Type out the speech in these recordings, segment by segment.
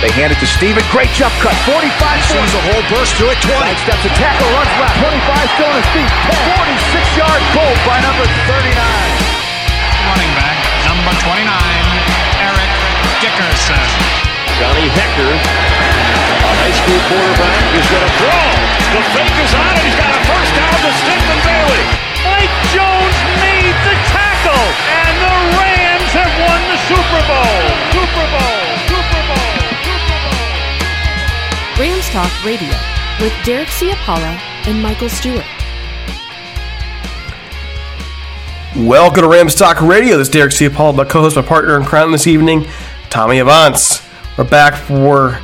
they hand it to Steven. Great jump cut. 45 Sees a hole, burst to it. 20. Side steps a tackle, runs left. 25 still on his feet. 46 yard goal by number 39. Running back, number 29, Eric Dickerson. Johnny Hekker, a high school quarterback, is going to throw. The fake is on it. He's got a first down to Stedman Bailey. Talk Radio with Derek Ciapala and Michael Stewart. Welcome to Rams Talk Radio. This is Derek Ciapala, my co-host, my partner in crime this evening, Tommy Avance. We're back for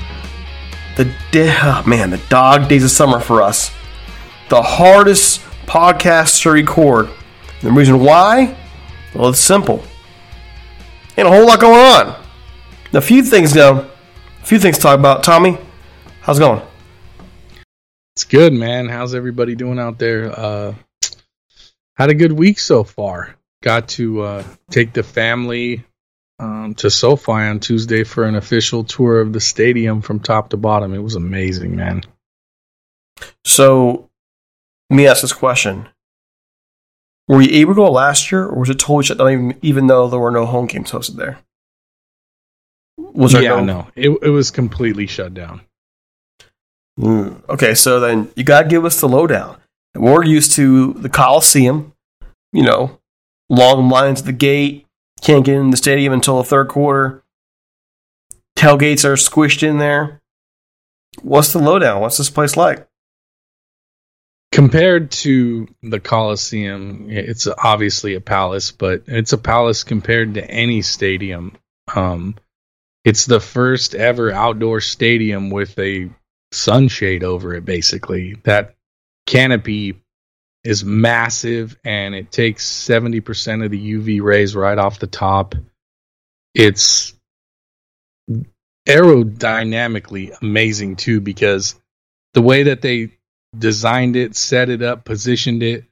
the oh man, the dog days of summer for us. The hardest podcast to record. The reason why? Well, it's simple. Ain't a whole lot going on. A few things though. A few things to talk about. Tommy, how's it going? It's good, man. How's everybody doing out there? Uh, had a good week so far. Got to uh, take the family um, to SoFi on Tuesday for an official tour of the stadium from top to bottom. It was amazing, man. So, let me ask this question: Were you able to go last year, or was it totally shut down, even, even though there were no home games hosted there? Was there yeah, no? no. It it was completely shut down. Mm, okay, so then you gotta give us the lowdown. We're used to the Coliseum, you know, long lines at the gate, can't get in the stadium until the third quarter. Tailgates are squished in there. What's the lowdown? What's this place like? Compared to the Coliseum, it's obviously a palace, but it's a palace compared to any stadium. Um, it's the first ever outdoor stadium with a sunshade over it, basically. That canopy is massive and it takes 70% of the UV rays right off the top. It's aerodynamically amazing too because the way that they designed it, set it up, positioned it,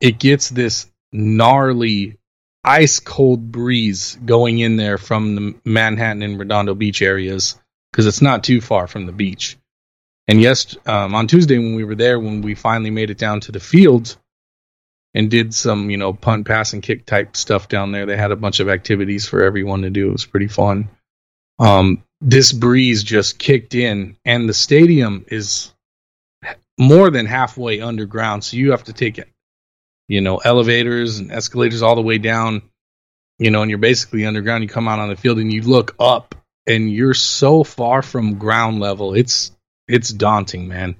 it gets this gnarly ice cold breeze going in there from the Manhattan and Redondo Beach areas because it's not too far from the beach. And yes, um, on Tuesday when we were there, when we finally made it down to the field and did some, you know, punt, pass, and kick type stuff down there, they had a bunch of activities for everyone to do. It was pretty fun. Um, this breeze just kicked in, and the stadium is more than halfway underground, so you have to take it, you know, elevators and escalators all the way down, you know, and you're basically underground. You come out on the field and you look up, and you're so far from ground level. It's it's daunting, man.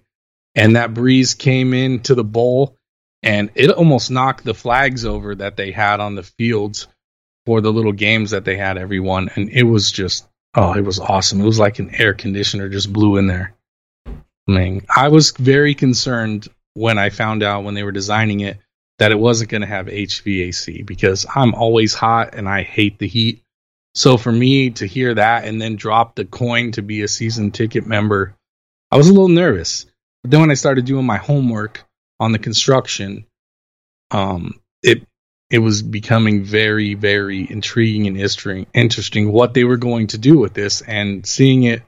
And that breeze came into the bowl, and it almost knocked the flags over that they had on the fields for the little games that they had everyone, and it was just oh, it was awesome. It was like an air conditioner just blew in there. I mean, I was very concerned when I found out when they were designing it that it wasn't going to have HVAC because I'm always hot and I hate the heat. So for me to hear that and then drop the coin to be a season ticket member, I was a little nervous. But then when I started doing my homework on the construction, um, it it was becoming very, very intriguing and interesting, interesting what they were going to do with this and seeing it.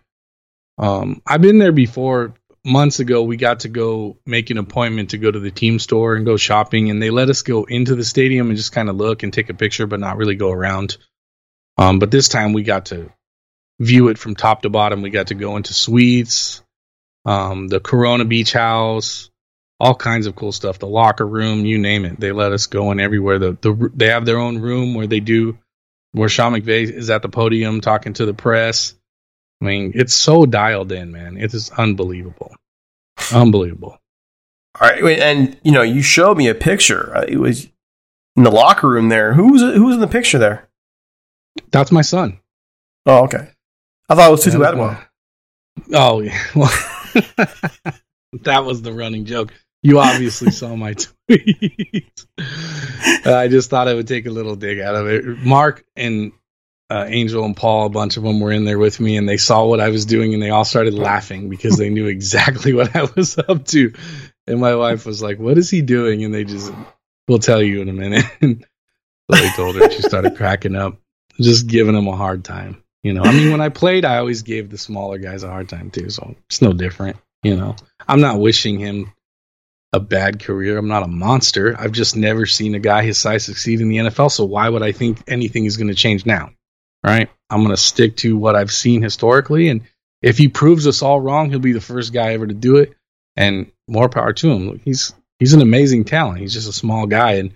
Um, I've been there before months ago we got to go make an appointment to go to the team store and go shopping and they let us go into the stadium and just kind of look and take a picture but not really go around um, but this time we got to view it from top to bottom we got to go into suites um, the corona beach house all kinds of cool stuff the locker room you name it they let us go in everywhere the, the they have their own room where they do where Sean McVay is at the podium talking to the press I mean, it's so dialed in, man. It is unbelievable. Unbelievable. All right, and you know, you showed me a picture. Uh, it was in the locker room there. Who was who was in the picture there? That's my son. Oh, okay. I thought it was Tutu Atwell. Oh, yeah. Well, that was the running joke. You obviously saw my tweet. I just thought I would take a little dig out of it. Mark and uh, Angel and Paul, a bunch of them were in there with me, and they saw what I was doing, and they all started laughing because they knew exactly what I was up to. And my wife was like, "What is he doing?" And they just, "We'll tell you in a minute." so they told her. She started cracking up, just giving him a hard time. You know, I mean, when I played, I always gave the smaller guys a hard time too, so it's no different. You know, I'm not wishing him a bad career. I'm not a monster. I've just never seen a guy his size succeed in the NFL. So why would I think anything is going to change now? right? I'm going to stick to what I've seen historically. And if he proves us all wrong, he'll be the first guy ever to do it. And more power to him. He's he's an amazing talent. He's just a small guy. And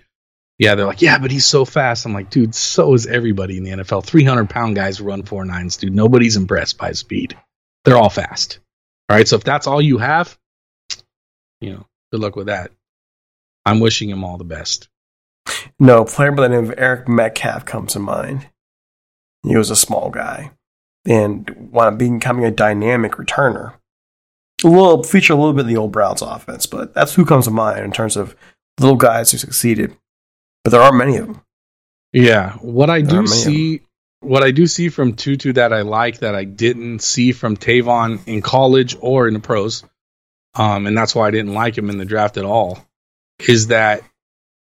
yeah, they're like, yeah, but he's so fast. I'm like, dude, so is everybody in the NFL. 300 pound guys run four nines, dude. Nobody's impressed by speed. They're all fast. All right. So if that's all you have, you know, good luck with that. I'm wishing him all the best. No, player by the name of Eric Metcalf comes to mind. He was a small guy and up becoming a dynamic returner. A little feature a little bit in the old Browns offense, but that's who comes to mind in terms of little guys who succeeded. But there are many of them. Yeah, what I there do see, what I do see from Tutu that I like that I didn't see from Tavon in college or in the pros, um, and that's why I didn't like him in the draft at all, is that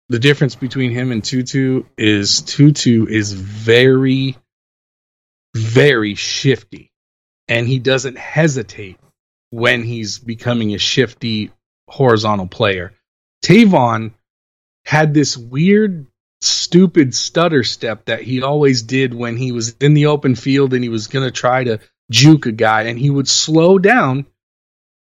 the difference between him and Tutu is Tutu is very very shifty and he doesn't hesitate when he's becoming a shifty horizontal player. Tavon had this weird, stupid stutter step that he always did when he was in the open field and he was going to try to juke a guy and he would slow down.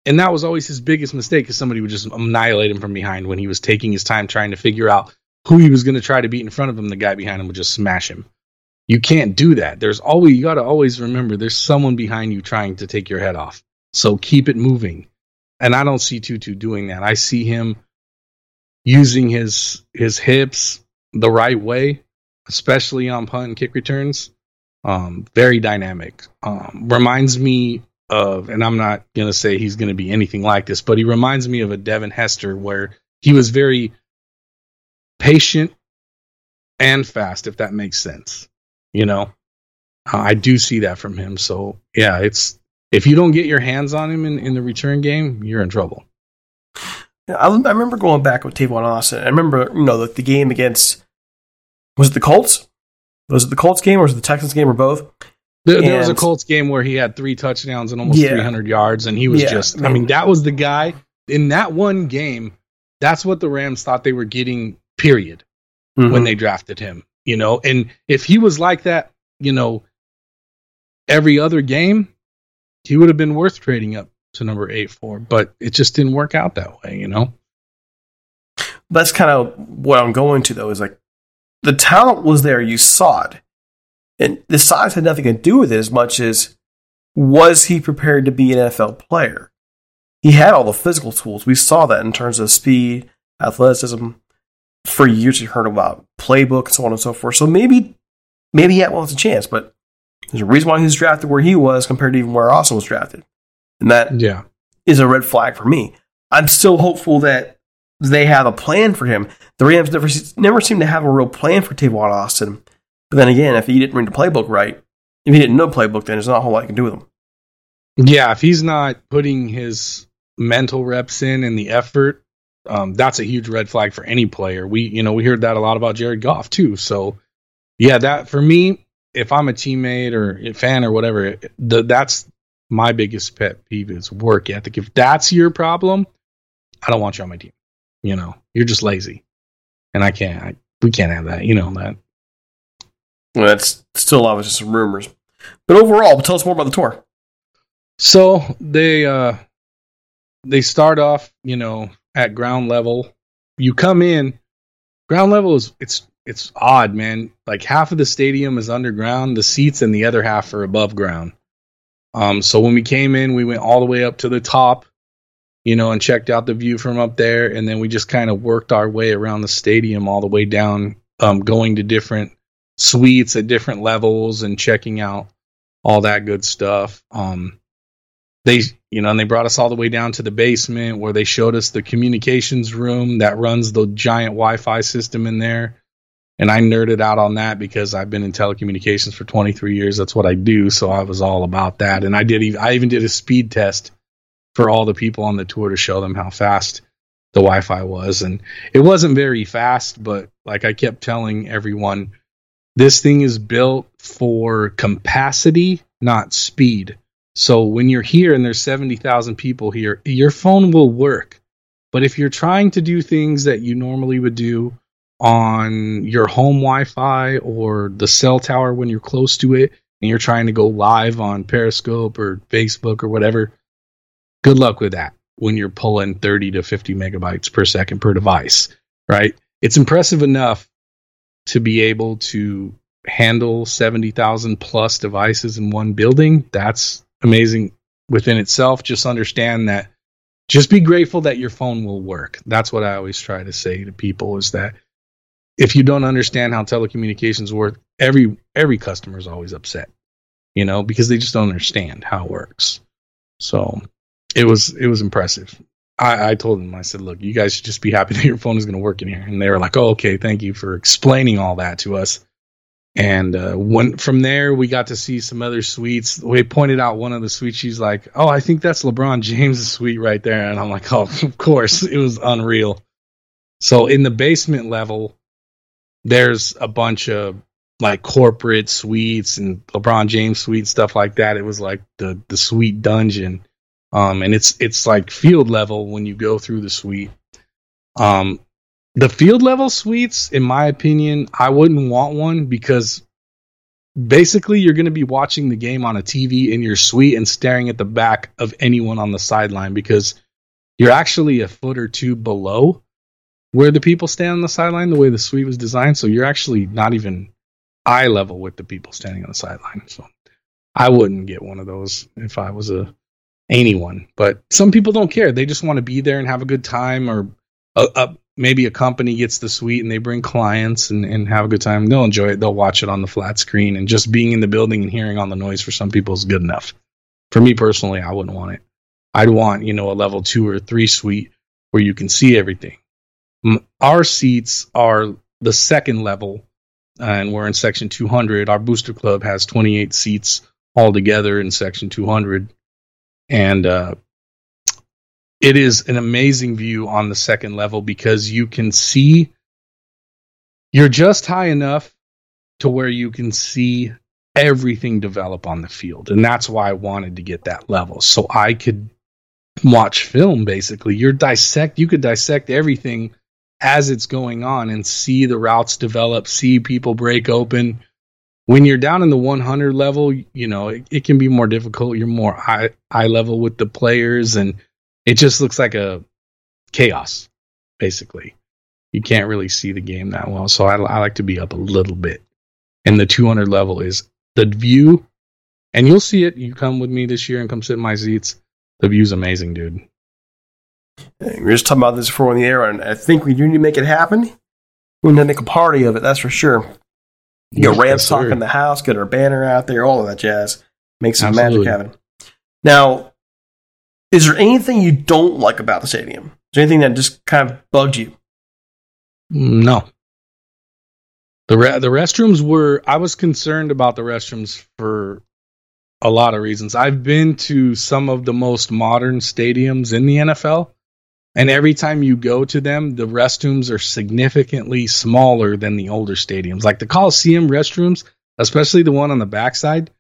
And that was always his biggest mistake because somebody would just annihilate him from behind when he was taking his time trying to figure out who he was going to try to beat in front of him. The guy behind him would just smash him you can't do that. There's always you got to always remember there's someone behind you trying to take your head off. So keep it moving. And I don't see Tutu doing that. I see him using his his hips the right way, especially on punt and kick returns. Um, very dynamic. Um, reminds me of, and I'm not gonna say he's gonna be anything like this, but he reminds me of a Devin Hester where he was very patient and fast, if that makes sense. You know, uh, I do see that from him. So yeah, it's if you don't get your hands on him in, in the return game, you're in trouble. I, I remember going back with Tavon Austin. I remember, you know, the, the game against was it the Colts? Was it the Colts game or was it the Texans game or both? There, there was a Colts game where he had three touchdowns and almost Yeah. 300 yards, and he was Yeah, just, I I mean, that was the guy in that one game. That's what the Rams thought they were getting, period, Mhm. when they drafted him, you know. And if he was like that, you know, every other game, he would have been worth trading up to number eight for, but it just didn't work out that way, you know. that's kind of what I'm going to though is like the talent was there, you saw it, and the size had nothing to do with it as much as was he prepared to be an NFL player. He had all the physical tools. We saw that in terms of speed, athleticism. For years, you heard about playbook, and so on and so forth. So maybe, maybe he had wants a chance, but there's a reason why he was drafted where he was compared to even where Austin was drafted, and that Yeah. is a red flag for me. I'm still hopeful that they have a plan for him. The Rams never never seem to have a real plan for Tavon Austin. But then again, if he didn't read the playbook right, if he didn't know playbook, then there's not a whole lot you can do with him. Yeah, if he's not putting his mental reps in and the effort, um, that's a huge red flag for any player. We, you know, we heard that a lot about Jared Goff too. So, yeah, that for me, if I'm a teammate or a fan or whatever, the, that's my biggest pet peeve is work ethic. If that's your problem, I don't want you on my team. You know, you're just lazy, and I can't. I, we can't have that. You know that. Well, that's still obviously some rumors. But overall, tell us more about the tour. So they uh they start off, you know, at ground level. You come in, ground level is it's it's odd, man. Like half of the stadium is underground, the seats and the other half are above ground. Um so when we came in, we went all the way up to the top, you know, and checked out the view from up there and then we just kind of worked our way around the stadium all the way down um going to different suites at different levels and checking out all that good stuff. Um they you know and they brought us all the way down to the basement where they showed us the communications room that runs the giant wi-fi system in there and i nerded out on that because i've been in telecommunications for 23 years. That's what i do. So i was all about that. And i did i even did a speed test for all the people on the tour to show them how fast the wi-fi was. And it wasn't very fast but like i kept telling everyone this thing is built for capacity not speed. So when you're here and there's 70,000 people here, your phone will work. But if you're trying to do things that you normally would do on your home Wi-Fi or the cell tower when you're close to it and you're trying to go live on Periscope or Facebook or whatever, good luck with that when you're pulling 30 to 50 megabytes per second per device, right? It's impressive enough to be able to handle 70,000 plus devices in one building. That's amazing within itself. Just understand that just be grateful that your phone will work. That's what I always try to say to people is that if you don't understand how telecommunications work, every every customer is always upset, you know, because they just don't understand how it works. So it was it was impressive. I, I told them, I said, look, you guys should just be happy that your phone is going to work in here. And they were like, oh, okay, thank you for explaining all that to us. And uh, when from there, we got to see some other suites. We pointed out one of the suites. She's like, "Oh, I think that's LeBron James' suite right there." And I'm like, "Oh, of course." It was unreal. So in the basement level, there's a bunch of like corporate suites and LeBron James suite stuff like that. It was like the the suite dungeon, um, and it's it's like field level when you go through the suite. Um, the field level suites, in my opinion, I wouldn't want one because basically you're going to be watching the game on a TV in your suite and staring at the back of anyone on the sideline because you're actually a foot or two below where the people stand on the sideline the way the suite was designed. So you're actually not even eye level with the people standing on the sideline. So I wouldn't get one of those if I was a anyone. But some people don't care. They just want to be there and have a good time or a, a, maybe a company gets the suite and they bring clients and, and have a good time. They'll enjoy it. They'll watch it on the flat screen and just being in the building and hearing all the noise for some people is good enough. For me personally, I wouldn't want it. I'd want, you know, a level two or three suite where you can see everything. Our seats are the second level and we're in section 200. Our booster club has 28 seats altogether in section 200. And, uh, it is an amazing view on the second level because you can see you're just high enough to where you can see everything develop on the field. And that's why I wanted to get that level. So I could watch film basically. You're dissect you could dissect everything as it's going on and see the routes develop, see people break open. When you're down in the 100 level, you know, it, it can be more difficult. You're more eye, eye level with the players and it just looks like a chaos basically. You can't really see the game that well. So I, I like to be up a little bit. And the 200 level is the view, and you'll see it. You come with me this year and come sit in my seats. The view's amazing, dude. We were just talking about this before on the air, and I think we do need to make it happen. We need to make a party of it, that's for sure. Get Yes, talk in the house, get our banner out there, all of that jazz. Make some Absolutely. magic happen. Now, is there anything you don't like about the stadium? Is there anything that just kind of bugged you? Mm, no. The re- the restrooms were I was concerned about the restrooms for a lot of reasons. I've been to some of the most modern stadiums in the NFL and every time you go to them the restrooms are significantly smaller than the older stadiums. Like the Coliseum restrooms, especially the one on the backside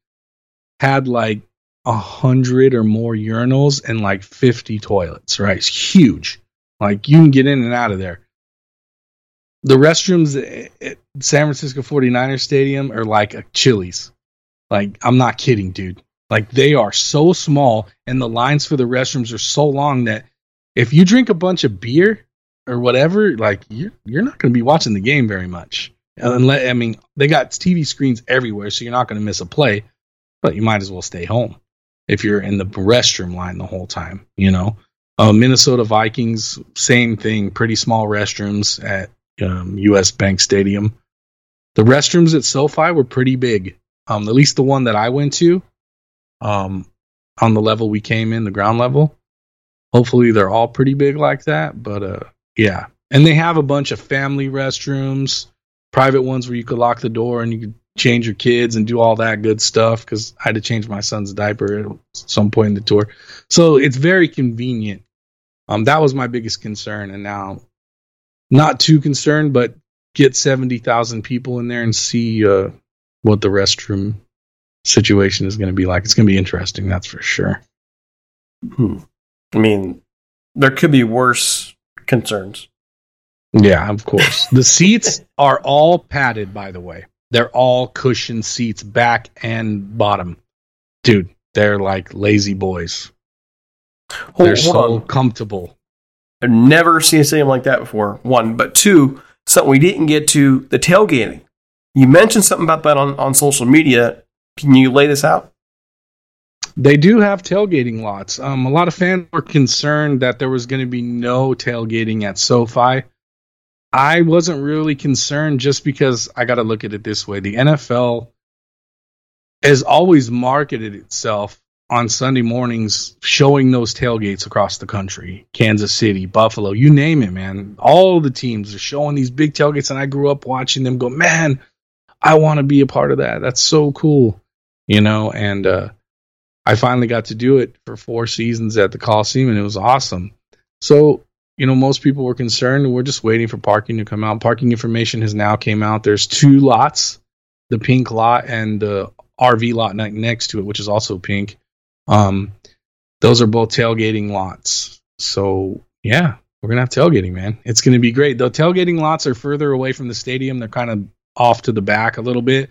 had like a hundred or more urinals and like 50 toilets, right? It's huge. Like you can get in and out of there the restrooms at San Francisco 49ers Stadium are like a Chili's. Like, I'm not kidding, dude. Like, they are so small, and the lines for the restrooms are so long that if you drink a bunch of beer or whatever, like, you're, you're not going to be watching the game very much. Unless, I mean, they got TV screens everywhere, so you're not going to miss a play, but you might as well stay home if you're in the restroom line the whole time, you know? Uh, Minnesota Vikings, same thing, pretty small restrooms at um, U.S. Bank Stadium. The restrooms at SoFi were pretty big. Um, at least the one that I went to, um, on the level we came in, the ground level. Hopefully, they're all pretty big like that. But uh, yeah, and they have a bunch of family restrooms, private ones where you could lock the door and you could change your kids and do all that good stuff. Because I had to change my son's diaper at some point in the tour, so it's very convenient. Um, that was my biggest concern, and now not too concerned, but get 70,000 people in there and see uh, what the restroom situation is going to be like. It's going to be interesting, that's for sure. Hmm. I mean, there could be worse concerns. Yeah, of course. the seats are all padded, by the way. They're all cushioned seats, back and bottom. Dude, they're like lazy boys. Hold, they're hold so on. comfortable. I've never seen a stadium like that before. One, but two, something we didn't get to the tailgating. You mentioned something about that on, on social media. Can you lay this out? They do have tailgating lots. Um, a lot of fans were concerned that there was going to be no tailgating at SoFi. I wasn't really concerned just because I got to look at it this way. The NFL has always marketed itself on Sunday mornings showing those tailgates across the country. Kansas City, Buffalo, you name it, man. All the teams are showing these big tailgates and I grew up watching them go, "Man, I want to be a part of that. That's so cool." You know, and uh I finally got to do it for four seasons at the Coliseum, and it was awesome. So, you know, most people were concerned, we're just waiting for parking to come out. Parking information has now came out. There's two lots, the pink lot and the RV lot next to it, which is also pink. Um, those are both tailgating lots. So, yeah, we're gonna have tailgating, man. It's gonna be great. The tailgating lots are further away from the stadium. They're kind of off to the back a little bit.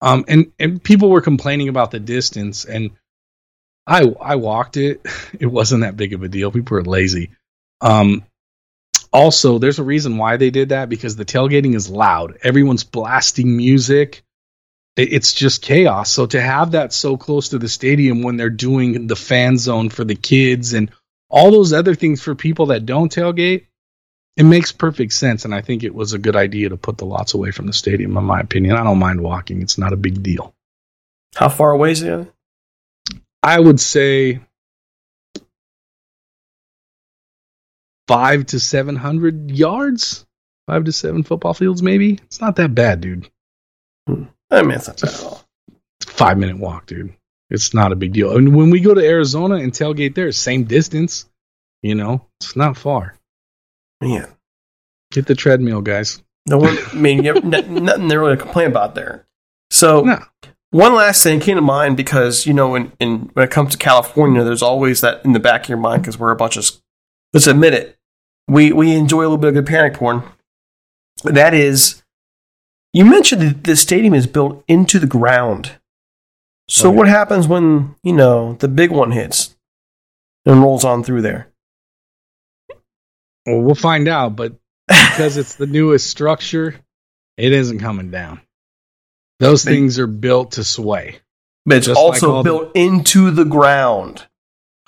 Um, and and people were complaining about the distance, and I I walked it. It wasn't that big of a deal. People were lazy. Um, also, there's a reason why they did that because the tailgating is loud. Everyone's blasting music. It- It's just chaos. So to have that so close to the stadium when they're doing the fan zone for the kids and all those other things for people that don't tailgate, it makes perfect sense. And I think it was a good idea to put the lots away from the stadium, in my opinion. I don't mind walking. It's not a big deal. How far away is it? I would say five to seven hundred yards, five to seven football fields, maybe. It's not that bad, dude. I mean, it's not bad at all. Five minute walk, dude. It's not a big deal. And when we go to Arizona and tailgate there, same distance. You know, it's not far. Yeah. Get the treadmill, guys. No one, I mean, you have, n- nothing to really complain about there. So, No. One last thing came to mind because you know, in, in when it comes to California, there's always that in the back of your mind because we're a bunch of let's admit it, we we enjoy a little bit of good panic porn. That is, you mentioned that the stadium is built into the ground. So oh, Okay. what happens when you know the big one hits and rolls on through there? Well, we'll find out, but because it's the newest structure, it isn't coming down. Those They- things are built to sway. But it's Just like also the- built into the ground.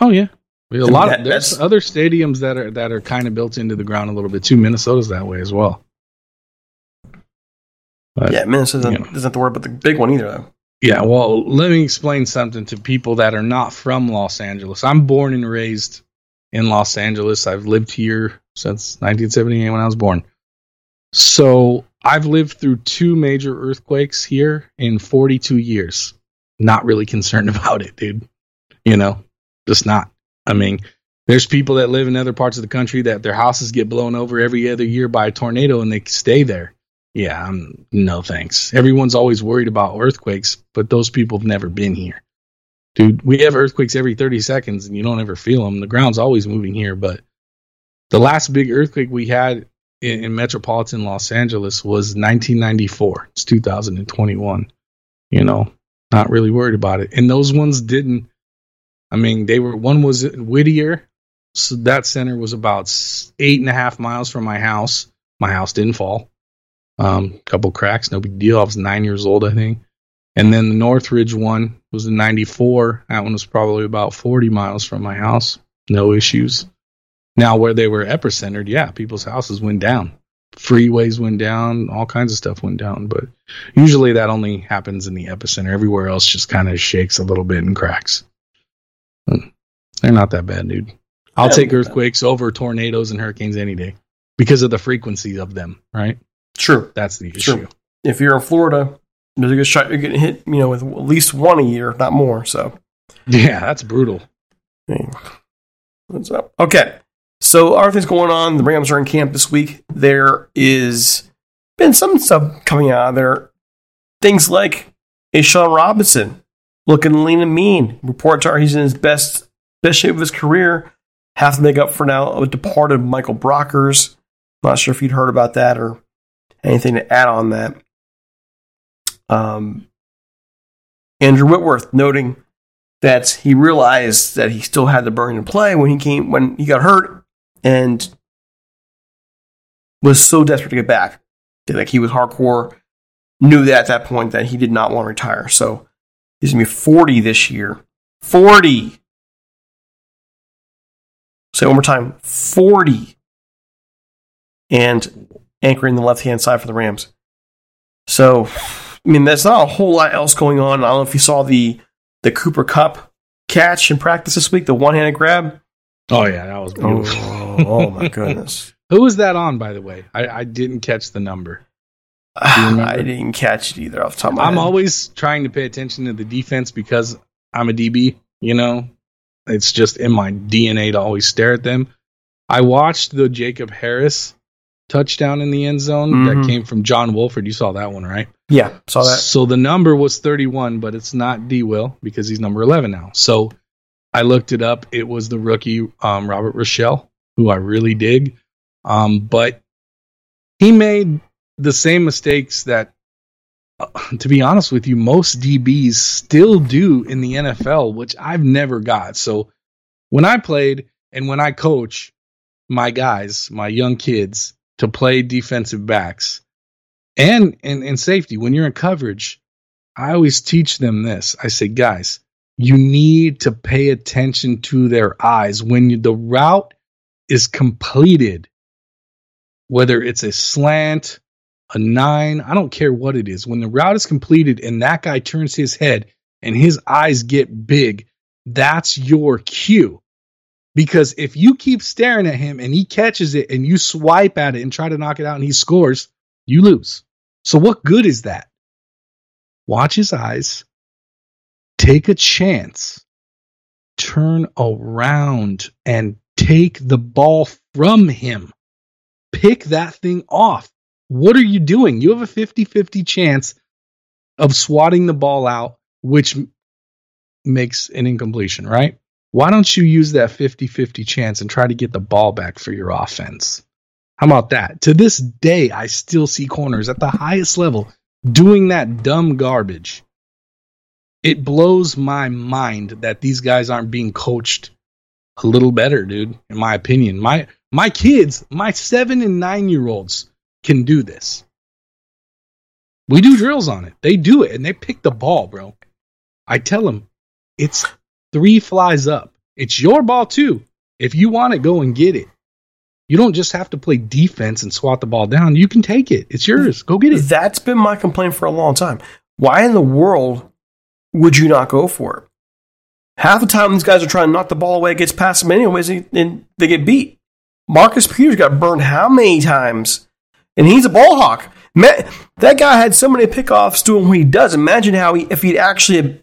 Oh yeah, a lot that- of there's other stadiums that are that are kind of built into the ground a little bit too. Minnesota's that way as well. But, yeah, Minnesota doesn't, you know. doesn't have to worry about the big one either, though. Yeah, well, let me explain something to people that are not from Los Angeles. I'm born and raised in Los Angeles. I've lived here since 1978 when I was born. So I've lived through two major earthquakes here in 42 years. Not really concerned about it, dude. You know, just not. I mean, there's people that live in other parts of the country that their houses get blown over every other year by a tornado and they stay there. Yeah, I'm, no thanks. Everyone's always worried about earthquakes, but those people have never been here. Dude, we have earthquakes every 30 seconds and you don't ever feel them. The ground's always moving here, but the last big earthquake we had in, in metropolitan Los Angeles was 1994. It's 2021. You know, not really worried about it. And those ones didn't. I mean, they were one was Whittier, so that center was about eight and a half miles from my house. My house didn't fall. Um, couple cracks, no big deal. I was nine years old, I think. And then the Northridge one was in '94. That one was probably about 40 miles from my house. No issues. Now, where they were epicentered, yeah, people's houses went down. Freeways went down. All kinds of stuff went down. But usually that only happens in the epicenter. Everywhere else just kind of shakes a little bit and cracks. Hmm. They're not that bad, dude. I'll Yeah, take earthquakes over tornadoes and hurricanes any day because of the frequency of them, right? True. That's the True. issue. If you're in Florida, there's a good shot you're getting hit, you know, with at least one a year, if not more. So, Yeah, that's brutal. what's up? Okay. So, other things going on. The Rams are in camp this week. There is been some stuff coming out there. Things like A'Shawn Robinson looking lean and mean. Reports are he's in his best best shape of his career. Have to make up for now a departed Michael Brockers. Not sure if you'd heard about that or anything to add on that. Um, Andrew Whitworth noting that he realized that he still had the burn in play when he came when he got hurt and was so desperate to get back. Like he was hardcore, knew that at that point that he did not want to retire. So he's gonna be 40 this year. 40. Say one more time. 40. And anchoring the left hand side for the Rams. So I mean, there's not a whole lot else going on. I don't know if you saw the the Cooper Kupp catch in practice this week, the one handed grab. Oh yeah, that was beautiful. Oh, oh my goodness. Who was that on, by the way? I, I didn't catch the number. I didn't catch it either off the top of my I'm head. always trying to pay attention to the defense because I'm a DB. You know, it's just in my DNA to always stare at them. I watched the Jacob Harris touchdown in the end zone Mhm. that came from John Wolford. You saw that one, right? yeah, saw that. So the number was 31, but it's not D Will because he's number 11 now. So I looked it up. It was the rookie um, Robert Rochell, who I really dig. Um, but he made the same mistakes that, uh, to be honest with you, most DBs still do in the NFL, which I've never got. So when I played and when I coach my guys, my young kids, to play defensive backs, and in, safety, when you're in coverage, I always teach them this. I say, guys, you need to pay attention to their eyes. When you, the route is completed, whether it's a slant, a nine, I don't care what it is. When the route is completed and that guy turns his head and his eyes get big, that's your cue. Because if you keep staring at him and he catches it and you swipe at it and try to knock it out and he scores, you lose. So what good is that? Watch his eyes, take a chance, turn around and take the ball from him. Pick that thing off. What are you doing? You have a 50 50 chance of swatting the ball out which makes an incompletion, right? Why don't you use that 50 50 chance and try to get the ball back for your offense? How about that? To this day, I still see corners at the highest level doing that dumb garbage. It blows my mind that these guys aren't being coached a little better, dude, in my opinion. My my kids, my 7 and 9 year olds can do this. We do drills on it. They do it and they pick the ball, bro. I tell them it's three flies up. It's your ball too. If you want it, go and get it. You don't just have to play defense and swat the ball down. You can take it. It's yours. Go get it. That's been my complaint for a long time. Why in the world would you not go for it? Half the time, these guys are trying to knock the ball away, it gets past them anyways, and they get beat. Marcus Peters got burned how many times? And he's a ball hawk. Man, that guy had so many pickoffs doing what he does. Imagine how he, if he actually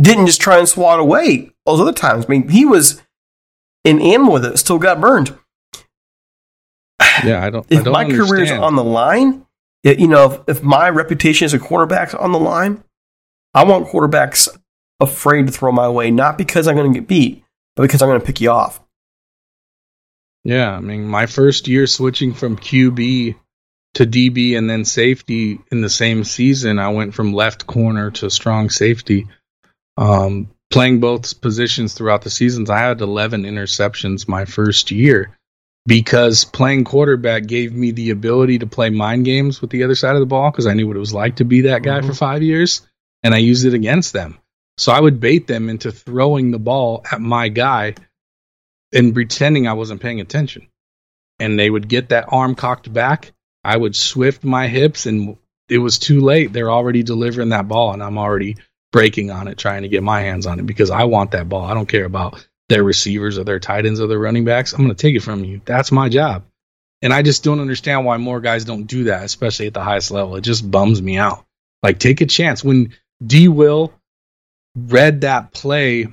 didn't just try and swat away those other times. I mean, he was an animal with it, still got burned. Yeah, I don't. If I don't my career's understand. on the line, you know, if, if my reputation as a quarterback's on the line, I want quarterbacks afraid to throw my way, not because I'm going to get beat, but because I'm going to pick you off. Yeah, I mean, my first year switching from QB to DB and then safety in the same season, I went from left corner to strong safety. Um, playing both positions throughout the seasons, I had 11 interceptions my first year because playing quarterback gave me the ability to play mind games with the other side of the ball because I knew what it was like to be that guy for five years, and I used it against them. So I would bait them into throwing the ball at my guy and pretending I wasn't paying attention. And they would get that arm cocked back. I would swift my hips, and it was too late. They're already delivering that ball, and I'm already breaking on it, trying to get my hands on it because I want that ball. I don't care about their receivers or their tight ends or their running backs. I'm going to take it from you. That's my job. And I just don't understand why more guys don't do that, especially at the highest level. It just bums me out. Like, take a chance. When D. Will read that play,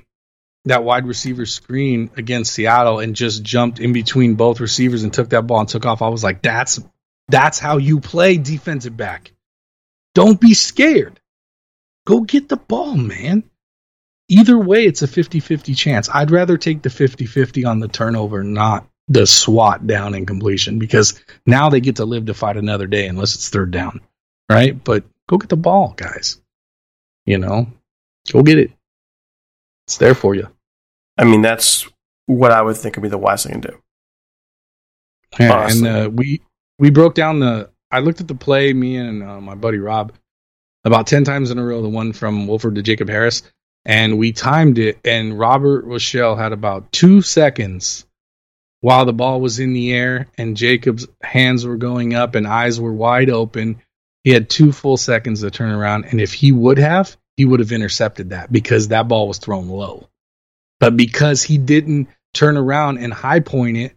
that wide receiver screen against Seattle, and just jumped in between both receivers and took that ball and took off, I was like, that's that's how you play defensive back. Don't be scared. Go get the ball, man. Either way, it's a 50 50 chance. I'd rather take the 50 50 on the turnover, not the swat down and completion, because now they get to live to fight another day unless it's third down, right? But go get the ball, guys. You know, go get it. It's there for you. I mean, that's what I would think would be the wise thing to do. Yeah, Honestly. and uh, we we broke down the. I looked at the play. Me and uh, my buddy Rob about ten times in a row. The one from Wolford to Jacob Harris, and we timed it. And Robert Rochell had about two seconds while the ball was in the air, and Jacob's hands were going up and eyes were wide open. He had two full seconds to turn around, and if he would have, he would have intercepted that because that ball was thrown low. But because he didn't turn around and high point it,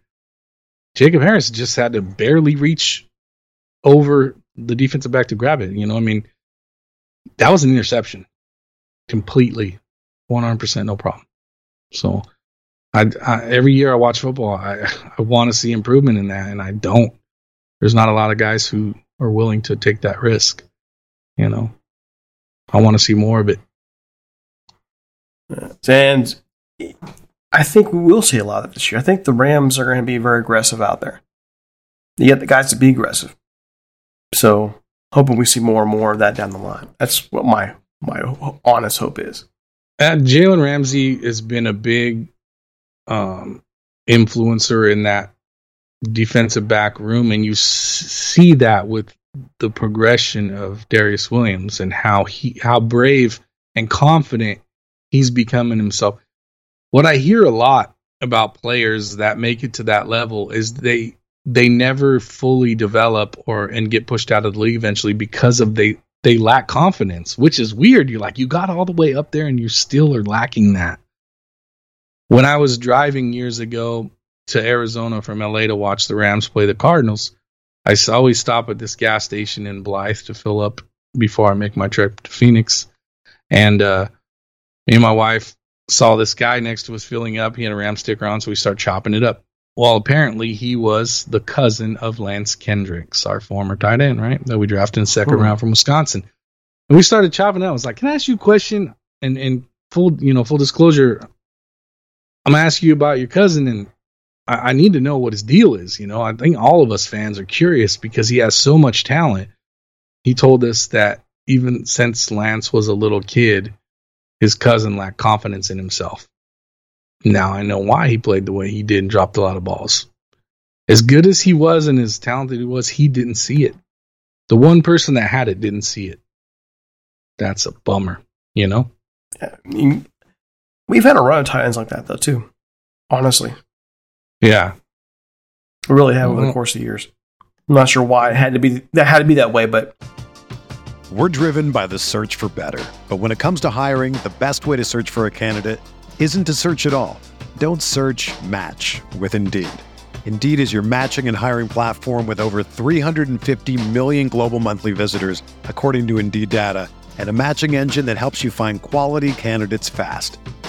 Jacob Harris just had to barely reach over the defensive back to grab it. You know, I mean, that was an interception completely, 100% no problem. So, I, I every year I watch football, I I want to see improvement in that, and I don't. There's not a lot of guys who are willing to take that risk. You know, I want to see more of it. And I think we will see a lot of it this year. I think the Rams are going to be very aggressive out there. You get the guys to be aggressive. So, hoping we see more and more of that down the line. That's what my my honest hope is. Uh, Jalen Ramsey has been a big um, influencer in that defensive back room, and you s- see that with the progression of Darious Williams and how he how brave and confident he's becoming himself. What I hear a lot about players that make it to that level is they they never fully develop or and get pushed out of the league eventually because of they they lack confidence, which is weird. You're like you got all the way up there and you still are lacking that. When I was driving years ago to Arizona from LA to watch the Rams play the Cardinals, I always stop at this gas station in Blythe to fill up before I make my trip to Phoenix. And uh, me and my wife saw this guy next to us filling up. He had a Ram sticker on, so we start chopping it up. Well, apparently he was the cousin of Lance Kendricks, our former tight end, right? That we drafted in the second Hmm. round from Wisconsin. And we started chopping up. I was like, "Can I ask you a question?" And and full you know full disclosure, I'm gonna ask you about your cousin, and I, I need to know what his deal is. You know, I think all of us fans are curious because he has so much talent. He told us that even since Lance was a little kid, his cousin lacked confidence in himself. Now I know why he played the way he did and dropped a lot of balls. As good as he was and as talented he was, he didn't see it. The one person that had it didn't see it. That's a bummer, you know? I mean, we've had a run of ends like that, though, too. Honestly. Yeah. We really have over the course of years. I'm not sure why it had to be that had to be that way, but We're driven by the search for better. But when it comes to hiring, the best way to search for a candidate isn't to search at all. Don't search, match with Indeed. Indeed is your matching and hiring platform with over 350 million global monthly visitors, according to Indeed data, and a matching engine that helps you find quality candidates fast.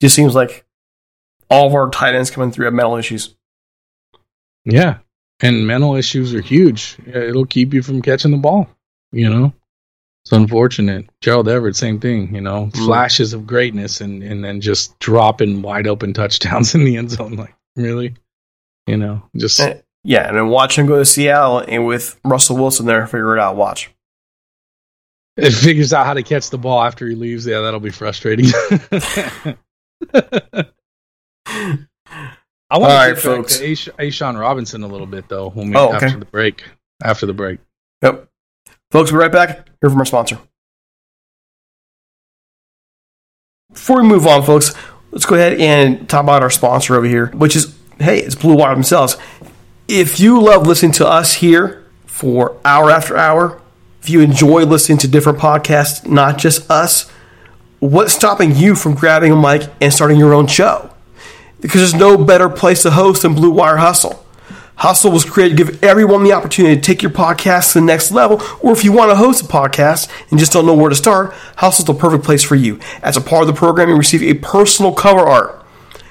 Just seems like all of our tight ends coming through have mental issues. Yeah. And mental issues are huge. It'll keep you from catching the ball, you know? It's unfortunate. Gerald Everett, same thing, you know, Mm. flashes of greatness and, and then just dropping wide open touchdowns in the end zone. Like, really? You know, just. Eh, Yeah, and then watch him go to Seattle and with Russell Wilson there, figure it out. Watch. It figures out how to catch the ball after he leaves. Yeah, that'll be frustrating. I want All to right, get back folks. to Ash- A'Shawn Robinson a little bit though. When we Oh, okay. after the break. After the break. Yep. Folks, we'll be right back. Hear from our sponsor. Before we move on, folks, let's go ahead and talk about our sponsor over here, which is, hey, it's Blue Wire themselves. If you love listening to us here for hour after hour, if you enjoy listening to different podcasts, not just us, what's stopping you from grabbing a mic and starting your own show? Because there's no better place to host than Blue Wire Hustle. Hustle was created to give everyone the opportunity to take your podcast to the next level, or if you want to host a podcast and just don't know where to start, Hustle's the perfect place for you. As a part of the program, you receive a personal cover art,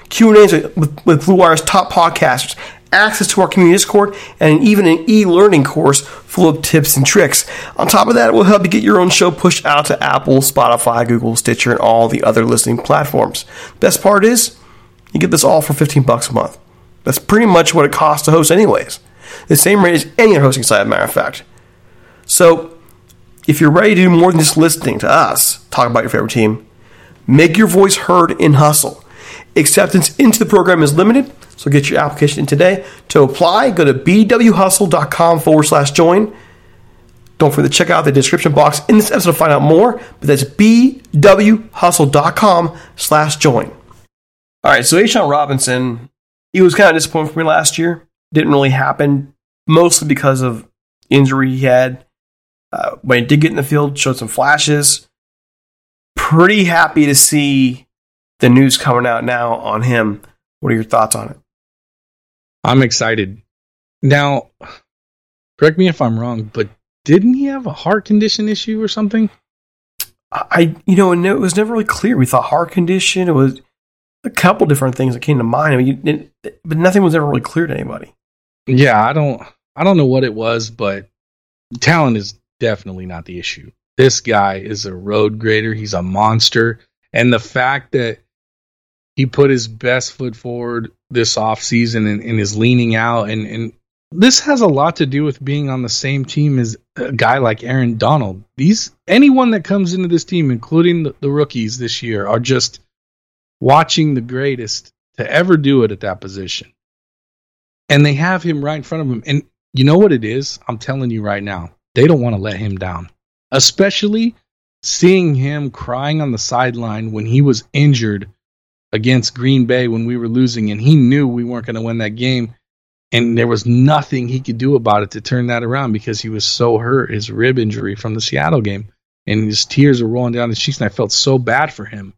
Q&As with, with Blue Wire's top podcasters, access to our community Discord, and even an e-learning course full of tips and tricks. On top of that, it will help you get your own show pushed out to Apple, Spotify, Google, Stitcher, and all the other listening platforms. Best part is, you get this all for 15 bucks a month. That's pretty much what it costs to host, anyways. The same rate as any other hosting site, matter of fact. So, if you're ready to do more than just listening to us talk about your favorite team, make your voice heard in Hustle. Acceptance into the program is limited, so get your application in today. To apply, go to bwhustle.com forward slash join. Don't forget to check out the description box in this episode to find out more, but that's bwhustle.com slash join. All right, so A'Shawn Robinson, he was kind of disappointed for me last year. Didn't really happen, mostly because of injury he had. Uh, when he did get in the field, showed some flashes. Pretty happy to see the news coming out now on him. What are your thoughts on it? I'm excited. Now, correct me if I'm wrong, but didn't he have a heart condition issue or something? I, you know, and it was never really clear. We thought heart condition. It was a couple different things that came to mind. I mean, you, it, but nothing was ever really clear to anybody. Yeah, I don't I don't know what it was, but talent is definitely not the issue. This guy is a road grader. He's a monster. And the fact that he put his best foot forward this offseason and, and is leaning out and, and this has a lot to do with being on the same team as a guy like Aaron Donald. These anyone that comes into this team, including the, the rookies this year, are just watching the greatest to ever do it at that position. And they have him right in front of them. And You know what it is? I'm telling you right now. They don't want to let him down. Especially seeing him crying on the sideline when he was injured against Green Bay when we were losing and he knew we weren't going to win that game and there was nothing he could do about it to turn that around because he was so hurt his rib injury from the Seattle game and his tears were rolling down his cheeks and I felt so bad for him.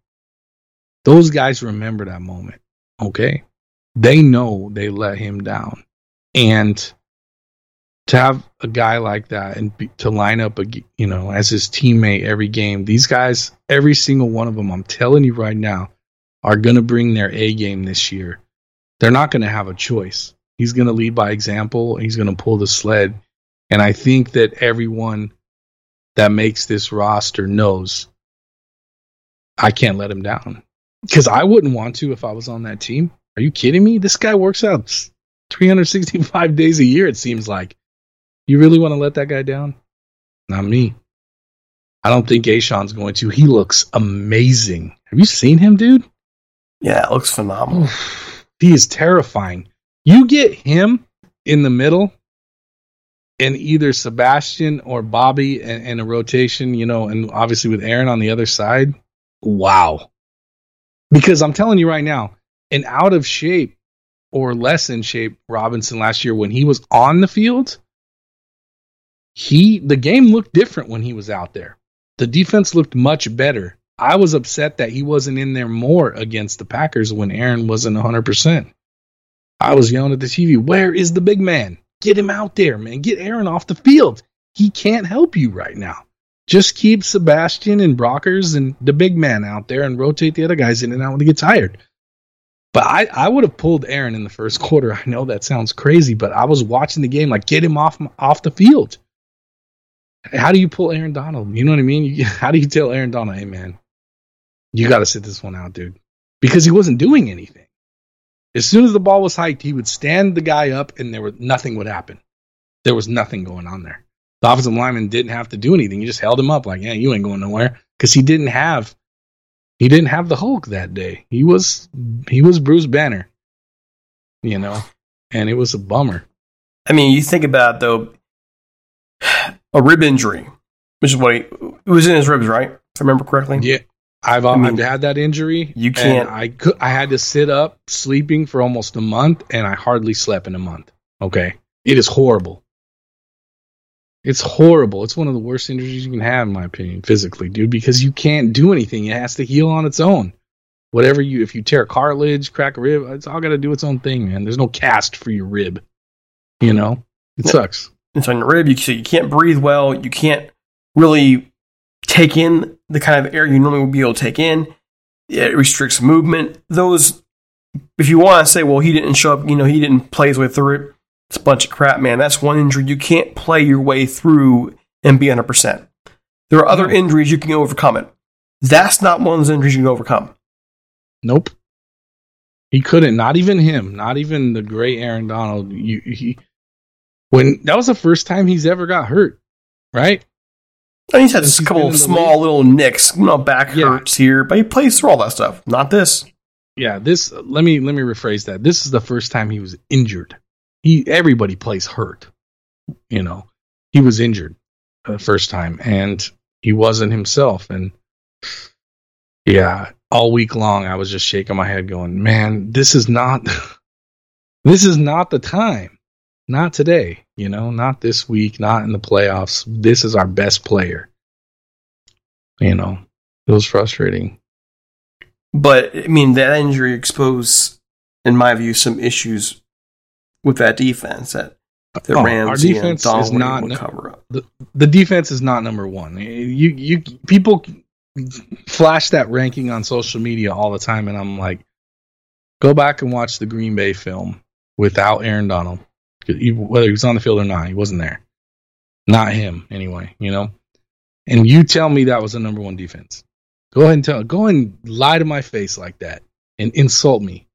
Those guys remember that moment. Okay? They know they let him down. And to have a guy like that and be, to line up a, you know as his teammate every game these guys every single one of them i'm telling you right now are going to bring their a game this year they're not going to have a choice he's going to lead by example he's going to pull the sled and i think that everyone that makes this roster knows i can't let him down because i wouldn't want to if i was on that team are you kidding me this guy works out 365 days a year it seems like you really want to let that guy down? Not me. I don't think A'Shawn's going to. He looks amazing. Have you seen him, dude? Yeah, it looks phenomenal. he is terrifying. You get him in the middle and either Sebastian or Bobby and, and a rotation, you know, and obviously with Aaron on the other side. Wow. Because I'm telling you right now, an out of shape or less in shape Robinson last year when he was on the field – he the game looked different when he was out there. The defense looked much better. I was upset that he wasn't in there more against the Packers when Aaron wasn't 100%. I was yelling at the TV, "Where is the big man? Get him out there, man. Get Aaron off the field. He can't help you right now. Just keep Sebastian and Brockers and the big man out there and rotate the other guys in and out when they get tired." But I, I would have pulled Aaron in the first quarter. I know that sounds crazy, but I was watching the game like get him off off the field. How do you pull Aaron Donald? You know what I mean? How do you tell Aaron Donald, hey man, you got to sit this one out, dude? Because he wasn't doing anything. As soon as the ball was hiked, he would stand the guy up, and there was nothing would happen. There was nothing going on there. The offensive lineman didn't have to do anything. He just held him up, like, yeah, you ain't going nowhere, because he didn't have he didn't have the Hulk that day. He was he was Bruce Banner, you know, and it was a bummer. I mean, you think about it, though a rib injury, which is what he it was in his ribs, right? If I remember correctly. Yeah, I've, I uh, mean, I've had that injury. You can't. I could. I had to sit up sleeping for almost a month, and I hardly slept in a month. Okay, it is horrible. It's horrible. It's one of the worst injuries you can have, in my opinion, physically, dude, because you can't do anything. It has to heal on its own. Whatever you, if you tear cartilage, crack a rib, it's all got to do its own thing, man. There's no cast for your rib. You know, it sucks it's on your rib. You, so you can't breathe well. You can't really take in the kind of air you normally would be able to take in. It restricts movement. Those, if you want to say, well, he didn't show up, you know, he didn't play his way through it. It's a bunch of crap, man. That's one injury you can't play your way through and be 100%. There are other injuries you can overcome it. That's not one of those injuries you can overcome. Nope. He couldn't. Not even him. Not even the great Aaron Donald. You, he, when that was the first time he's ever got hurt, right? And he's had a couple of small little nicks, you know, back yeah. hurts here, but he plays through all that stuff. Not this. Yeah, this. Let me let me rephrase that. This is the first time he was injured. He everybody plays hurt. You know, he was injured the first time, and he wasn't himself. And yeah, all week long, I was just shaking my head, going, "Man, this is not, this is not the time." Not today, you know, not this week, not in the playoffs. This is our best player. You know, it was frustrating. But I mean, that injury exposed, in my view, some issues with that defense that the oh, Rams our defense is not no, cover up. The, the defense is not number one. You you people flash that ranking on social media all the time, and I'm like, go back and watch the Green Bay film without Aaron Donald whether he was on the field or not, he wasn't there. Not him, anyway. You know. And you tell me that was the number one defense. Go ahead and tell. Go and lie to my face like that and insult me.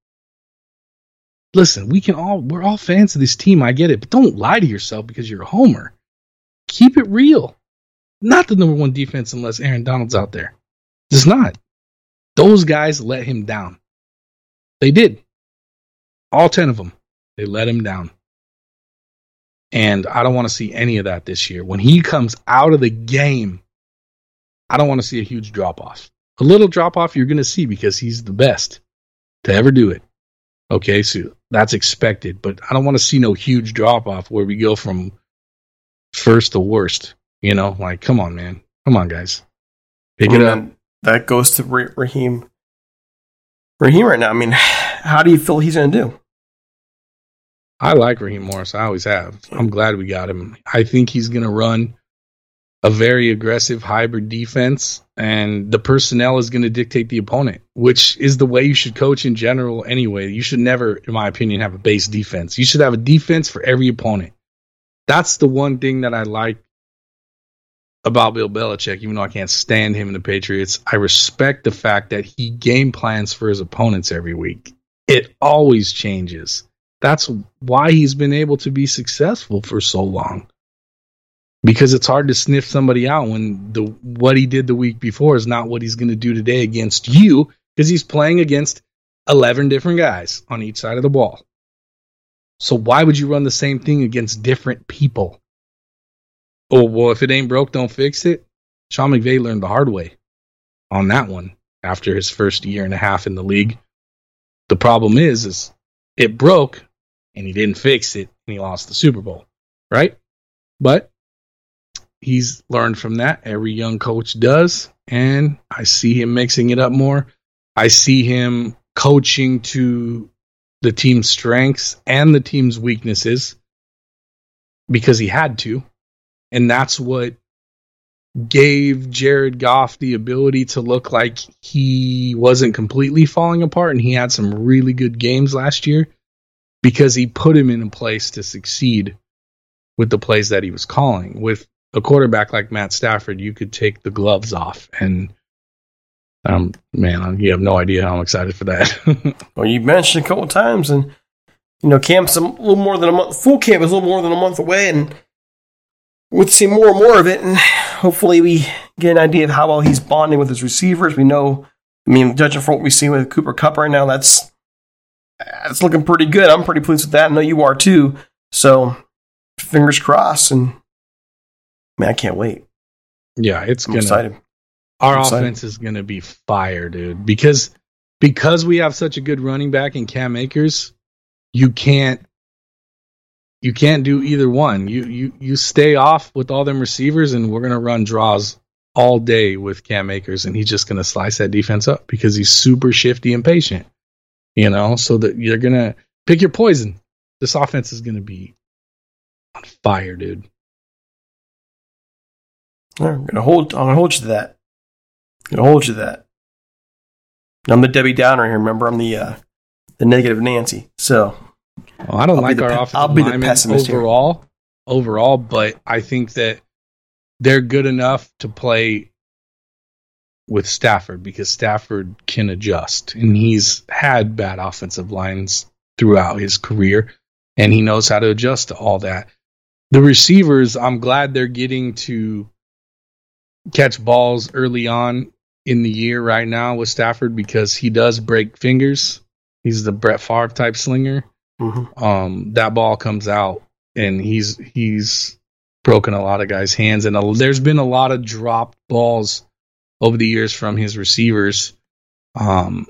Listen, we can all we're all fans of this team. I get it, but don't lie to yourself because you're a homer. Keep it real. Not the number one defense unless Aaron Donald's out there. It's not. Those guys let him down. They did. All ten of them. They let him down. And I don't want to see any of that this year. When he comes out of the game, I don't want to see a huge drop off. A little drop off you're going to see because he's the best to ever do it. Okay, so that's expected, but I don't want to see no huge drop off where we go from first to worst. You know, like come on, man, come on, guys, pick it up. That goes to Raheem. Raheem right now. I mean, how do you feel he's going to do? I like Raheem Morris. I always have. I'm glad we got him. I think he's going to run a very aggressive hybrid defense, and the personnel is going to dictate the opponent, which is the way you should coach in general anyway. You should never, in my opinion, have a base defense. You should have a defense for every opponent. That's the one thing that I like about Bill Belichick, even though I can't stand him in the Patriots. I respect the fact that he game plans for his opponents every week. It always changes. That's why he's been able to be successful for so long because it's hard to sniff somebody out when the what he did the week before is not what he's going to do today against you because he's playing against 11 different guys on each side of the ball. So why would you run the same thing against different people? Oh, well, if it ain't broke, don't fix it. Sean McVay learned the hard way on that one after his first year and a half in the league. The problem is, is it broke and he didn't fix it and he lost the Super Bowl, right? But he's learned from that. Every young coach does. And I see him mixing it up more. I see him coaching to the team's strengths and the team's weaknesses because he had to. And that's what gave Jared Goff the ability to look like he wasn't completely falling apart and he had some really good games last year because he put him in a place to succeed with the plays that he was calling. With a quarterback like Matt Stafford, you could take the gloves off and um man, you have no idea how I'm excited for that. well, you mentioned a couple times and you know, camp's a little more than a month full camp is a little more than a month away and we'll see more and more of it and hopefully we get an idea of how well he's bonding with his receivers. We know I mean, judging from what we see with Cooper Kupp right now, that's that's looking pretty good. I'm pretty pleased with that. I know you are too. So fingers crossed and Man, I can't wait. Yeah, it's I'm gonna. excited. Our I'm excited. offense is gonna be fire, dude. Because because we have such a good running back in Cam Akers, you can't you can't do either one. You you you stay off with all them receivers, and we're gonna run draws all day with Cam Akers, and he's just gonna slice that defense up because he's super shifty and patient. You know, so that you're gonna pick your poison. This offense is gonna be on fire, dude. I'm gonna hold. I'm gonna hold you to that. I'm gonna hold you to that. I'm the Debbie Downer here. Remember, I'm the uh, the negative Nancy. So Well, I don't I'll like our pe- offensive I'll be the pessimist here. overall, overall, but I think that they're good enough to play with Stafford because Stafford can adjust, and he's had bad offensive lines throughout his career, and he knows how to adjust to all that. The receivers, I'm glad they're getting to catch balls early on in the year right now with Stafford because he does break fingers. He's the Brett Favre type slinger mhm. um, that ball comes out and he's he's broken a lot of guys' hands and a, there's been a lot of dropped balls over the years from his receivers. Um,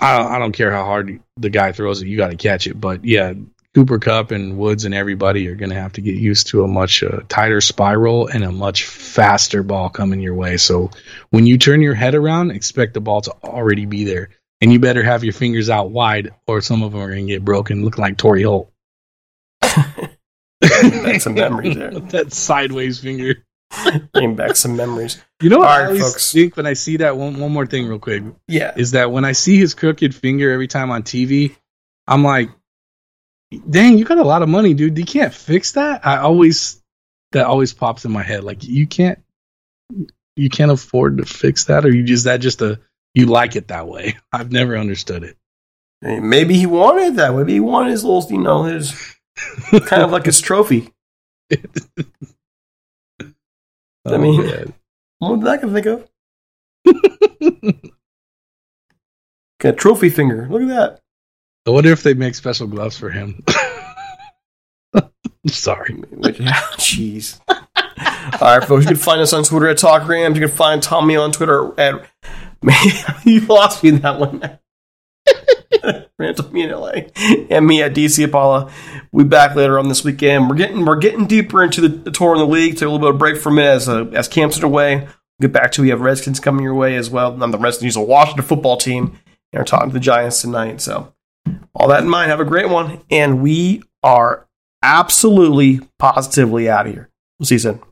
I don't, I don't care how hard the guy throws it, you got to catch it. But yeah, Cooper Kupp and Woods and everybody are going to have to get used to a much uh, tighter spiral and a much faster ball coming your way. So when you turn your head around, expect the ball to already be there. And you better have your fingers out wide, or some of them are going to get broken, look like Torry Holt. That's some memories there. that sideways finger. Bring back some memories. You know what All I right, always folks. think when I see that one one more thing real quick Yeah. is that when I see his crooked finger every time on TV, I'm like, dang, you got a lot of money, dude. You can't fix that. I always that always pops in my head. Like you can't you can't afford to fix that, or you just that just a you like it that way. I've never understood it. Maybe he wanted that. Maybe he wanted his little, you know, his kind of like his trophy. I oh, mean, Oh, man. what did I can think of? Got a trophy finger. Look at that. I wonder if they make special gloves for him. Sorry. Jeez. All right, folks. You can find us on Twitter at Talk Rams. You can find Tommy on Twitter at. Man, you lost me in that one. Random me in LA and me at DC Apollo. We'll back later on this weekend. We're getting we're getting deeper into the, the tour in the league. Take a little bit of break from it as uh, as camps are away. We'll get back to we have Redskins coming your way as well. Not the Redskins, a Washington football team. And we're talking to the Giants tonight. So all that in mind, have a great one. And we are absolutely positively out of here. We'll see you soon.